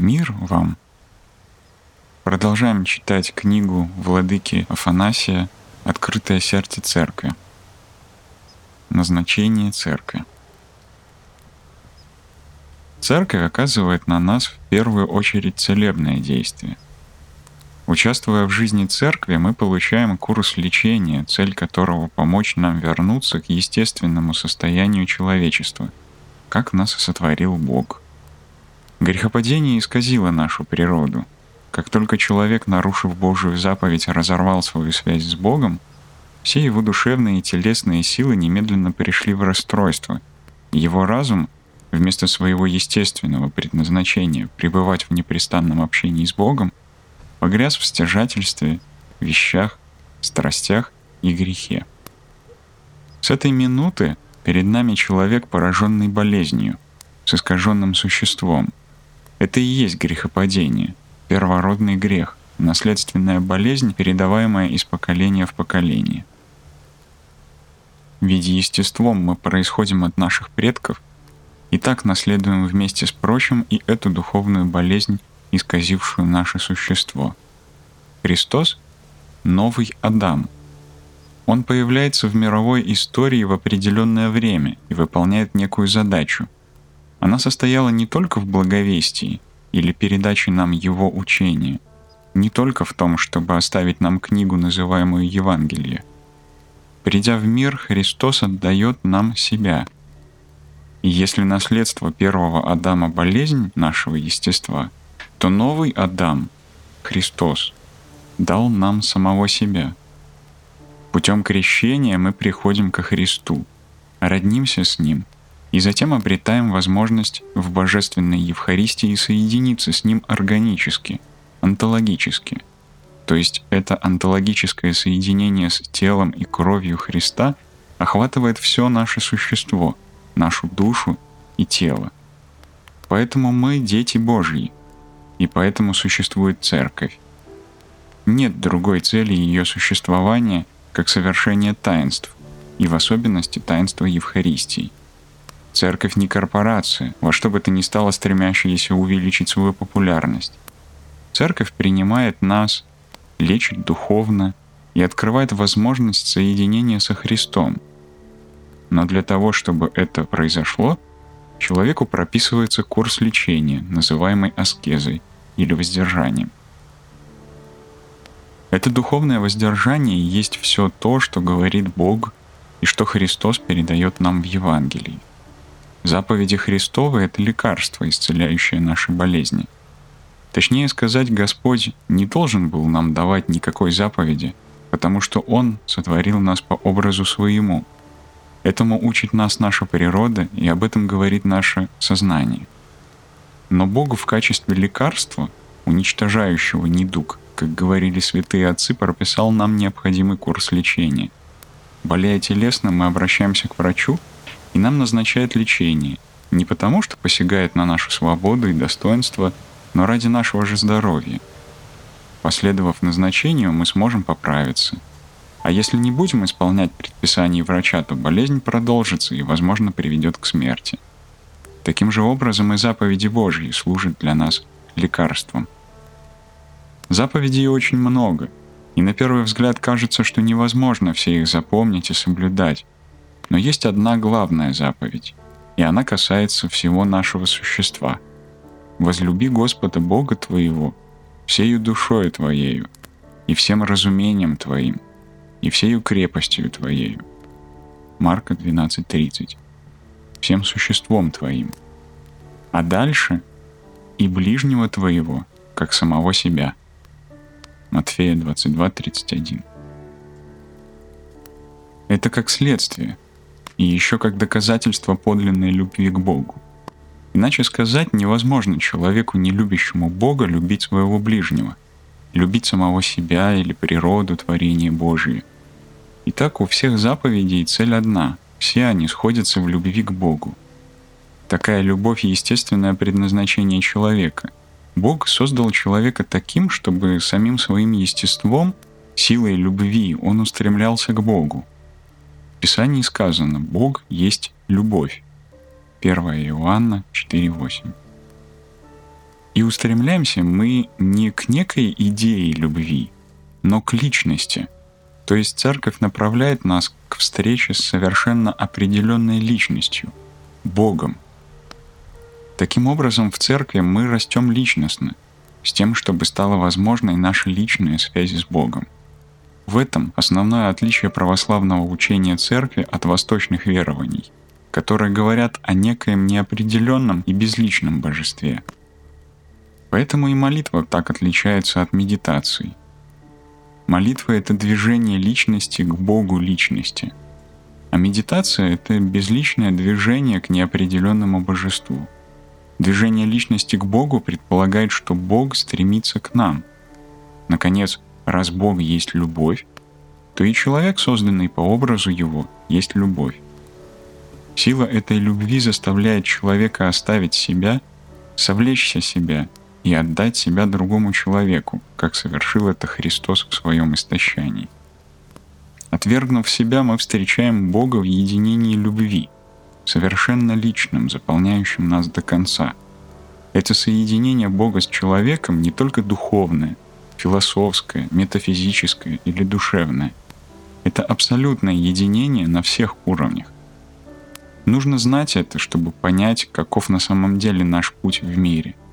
Мир вам! Продолжаем читать книгу Владыки Афанасия «Открытое сердце церкви». Назначение церкви. Церковь оказывает на нас в первую очередь целебное действие. Участвуя в жизни церкви, мы получаем курс лечения, цель которого помочь нам вернуться к естественному состоянию человечества, как нас сотворил Бог. Грехопадение исказило нашу природу. Как только человек, нарушив Божию заповедь, разорвал свою связь с Богом, все его душевные и телесные силы немедленно перешли в расстройство. Его разум, вместо своего естественного предназначения пребывать в непрестанном общении с Богом, погряз в стяжательстве, вещах, страстях и грехе. С этой минуты перед нами человек, пораженный болезнью, с искаженным существом. Это и есть грехопадение, первородный грех, наследственная болезнь, передаваемая из поколения в поколение. Видя естеством мы происходим от наших предков, и так наследуем вместе с прочим и эту духовную болезнь исказившую наше существо. Христос — новый Адам. Он появляется в мировой истории в определенное время и выполняет некую задачу. Она состояла не только в благовестии или передаче нам его учения, не только в том, чтобы оставить нам книгу, называемую Евангелие. Придя в мир, Христос отдает нам себя. И если наследство первого Адама — болезнь нашего естества — то новый Адам, Христос, дал нам самого себя. Путем крещения мы приходим ко Христу, роднимся с Ним и затем обретаем возможность в Божественной Евхаристии соединиться с Ним органически, онтологически. То есть это онтологическое соединение с телом и кровью Христа охватывает все наше существо, нашу душу и тело. Поэтому мы дети Божьи, и поэтому существует церковь. Нет другой цели ее существования, как совершение таинств, и в особенности таинства Евхаристии. Церковь не корпорация, во что бы то ни стало стремящаяся увеличить свою популярность. Церковь принимает нас, лечит духовно и открывает возможность соединения со Христом. Но для того, чтобы это произошло, человеку прописывается курс лечения, называемый аскезой, или воздержанием. Это духовное воздержание есть все то, что говорит Бог и что Христос передает нам в Евангелии. Заповеди Христовы — это лекарство, исцеляющее наши болезни. Точнее сказать, Господь не должен был нам давать никакой заповеди, потому что Он сотворил нас по образу своему. Этому учит нас наша природа, и об этом говорит наше сознание — но Богу в качестве лекарства, уничтожающего недуг, как говорили святые отцы, прописал нам необходимый курс лечения. Болея телесно, мы обращаемся к врачу, и нам назначает лечение, не потому что посягает на нашу свободу и достоинство, но ради нашего же здоровья. Последовав назначению, мы сможем поправиться. А если не будем исполнять предписания врача, то болезнь продолжится и, возможно, приведет к смерти. Таким же образом и заповеди Божьи служат для нас лекарством. Заповедей очень много, и на первый взгляд кажется, что невозможно все их запомнить и соблюдать. Но есть одна главная заповедь, и она касается всего нашего существа. «Возлюби Господа Бога твоего всею душою твоею, и всем разумением твоим, и всею крепостью твоею». Марка 12.30 всем существом твоим. А дальше и ближнего твоего, как самого себя. Матфея 22:31. Это как следствие, и еще как доказательство подлинной любви к Богу. Иначе сказать, невозможно человеку, не любящему Бога, любить своего ближнего, любить самого себя или природу, творение Божие. И так у всех заповедей цель одна все они сходятся в любви к Богу. Такая любовь — естественное предназначение человека. Бог создал человека таким, чтобы самим своим естеством, силой любви, он устремлялся к Богу. В Писании сказано «Бог есть любовь». 1 Иоанна 4.8. И устремляемся мы не к некой идее любви, но к личности. То есть церковь направляет нас к встрече с совершенно определенной личностью, Богом. Таким образом, в церкви мы растем личностно, с тем, чтобы стала возможной наша личная связь с Богом. В этом основное отличие православного учения церкви от восточных верований, которые говорят о некоем неопределенном и безличном божестве – Поэтому и молитва так отличается от медитации. Молитва — это движение личности к Богу личности, а медитация — это безличное движение к неопределенному божеству. Движение личности к Богу предполагает, что Бог стремится к нам. Наконец, раз Бог есть любовь, то и человек, созданный по образу Его, есть любовь. Сила этой любви заставляет человека оставить себя, совлечься себя и отдать себя другому человеку, как совершил это Христос в своем истощании. Отвергнув себя, мы встречаем Бога в единении любви, совершенно личным, заполняющим нас до конца. Это соединение Бога с человеком не только духовное, философское, метафизическое или душевное. Это абсолютное единение на всех уровнях. Нужно знать это, чтобы понять, каков на самом деле наш путь в мире –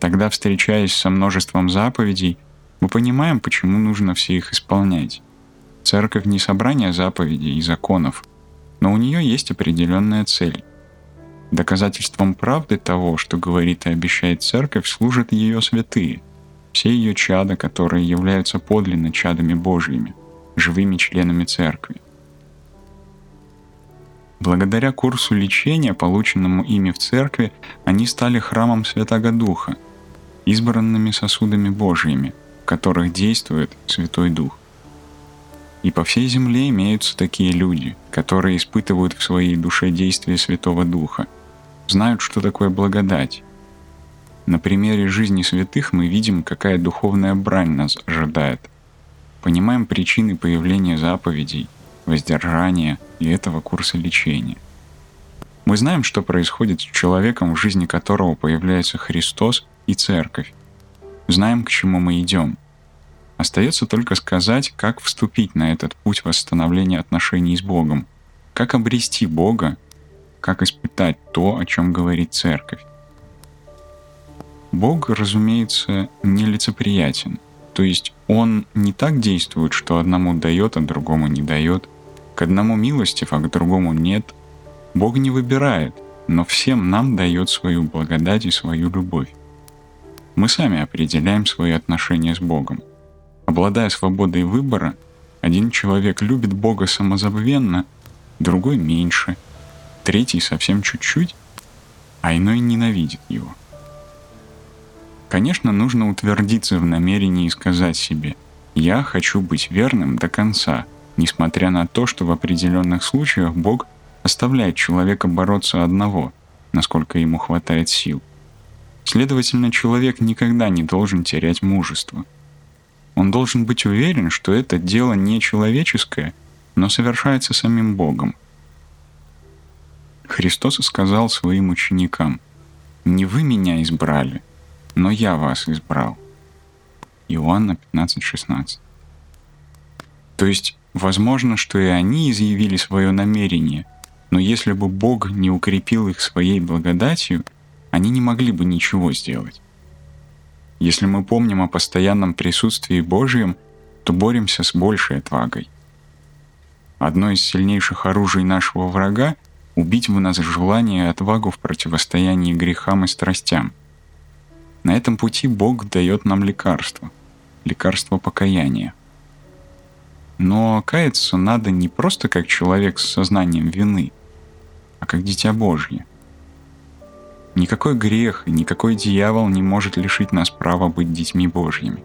Тогда, встречаясь со множеством заповедей, мы понимаем, почему нужно все их исполнять. Церковь не собрание заповедей и законов, но у нее есть определенная цель. Доказательством правды того, что говорит и обещает церковь, служат ее святые, все ее чада, которые являются подлинно чадами Божьими, живыми членами церкви. Благодаря курсу лечения, полученному ими в церкви, они стали храмом Святого Духа – избранными сосудами Божьими, в которых действует Святой Дух. И по всей земле имеются такие люди, которые испытывают в своей душе действие Святого Духа, знают, что такое благодать. На примере жизни святых мы видим, какая духовная брань нас ожидает. Понимаем причины появления заповедей, воздержания и этого курса лечения. Мы знаем, что происходит с человеком, в жизни которого появляется Христос и церковь. Знаем, к чему мы идем. Остается только сказать, как вступить на этот путь восстановления отношений с Богом, как обрести Бога, как испытать то, о чем говорит церковь. Бог, разумеется, нелицеприятен, то есть Он не так действует, что одному дает, а другому не дает, к одному милостив, а к другому нет. Бог не выбирает, но всем нам дает свою благодать и свою любовь. Мы сами определяем свои отношения с Богом. Обладая свободой выбора, один человек любит Бога самозабвенно, другой меньше, третий совсем чуть-чуть, а иной ненавидит его. Конечно, нужно утвердиться в намерении и сказать себе «Я хочу быть верным до конца», несмотря на то, что в определенных случаях Бог оставляет человека бороться одного, насколько ему хватает сил. Следовательно, человек никогда не должен терять мужество. Он должен быть уверен, что это дело не человеческое, но совершается самим Богом. Христос сказал своим ученикам, «Не вы меня избрали, но я вас избрал». Иоанна 15:16. То есть, возможно, что и они изъявили свое намерение, но если бы Бог не укрепил их своей благодатью – они не могли бы ничего сделать. Если мы помним о постоянном присутствии Божьем, то боремся с большей отвагой. Одно из сильнейших оружий нашего врага — убить в нас желание и отвагу в противостоянии грехам и страстям. На этом пути Бог дает нам лекарство, лекарство покаяния. Но каяться надо не просто как человек с сознанием вины, а как дитя Божье. Никакой грех и никакой дьявол не может лишить нас права быть детьми Божьими.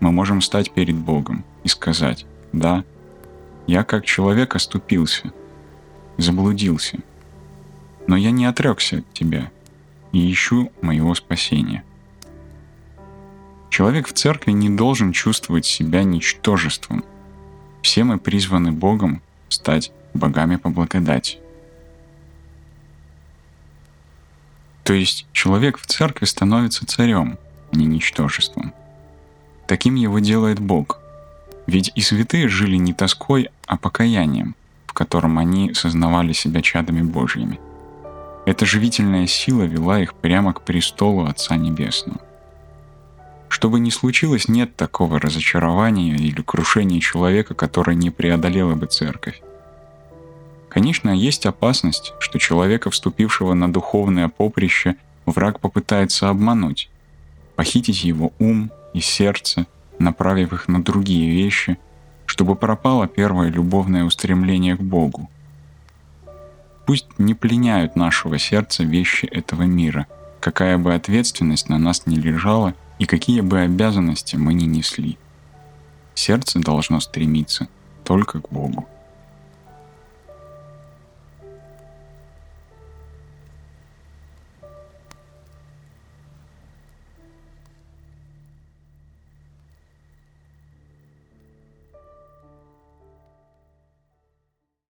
Мы можем стать перед Богом и сказать, да, я как человек оступился, заблудился, но я не отрекся от Тебя и ищу моего спасения. Человек в церкви не должен чувствовать себя ничтожеством. Все мы призваны Богом стать богами по благодати. То есть человек в церкви становится царем, а не ничтожеством. Таким его делает Бог. Ведь и святые жили не тоской, а покаянием, в котором они сознавали себя чадами Божьими. Эта живительная сила вела их прямо к престолу Отца Небесного. Что бы ни случилось, нет такого разочарования или крушения человека, которое не преодолела бы церковь. Конечно, есть опасность, что человека, вступившего на духовное поприще, враг попытается обмануть, похитить его ум и сердце, направив их на другие вещи, чтобы пропало первое любовное устремление к Богу. Пусть не пленяют нашего сердца вещи этого мира, какая бы ответственность на нас не лежала и какие бы обязанности мы ни несли. Сердце должно стремиться только к Богу.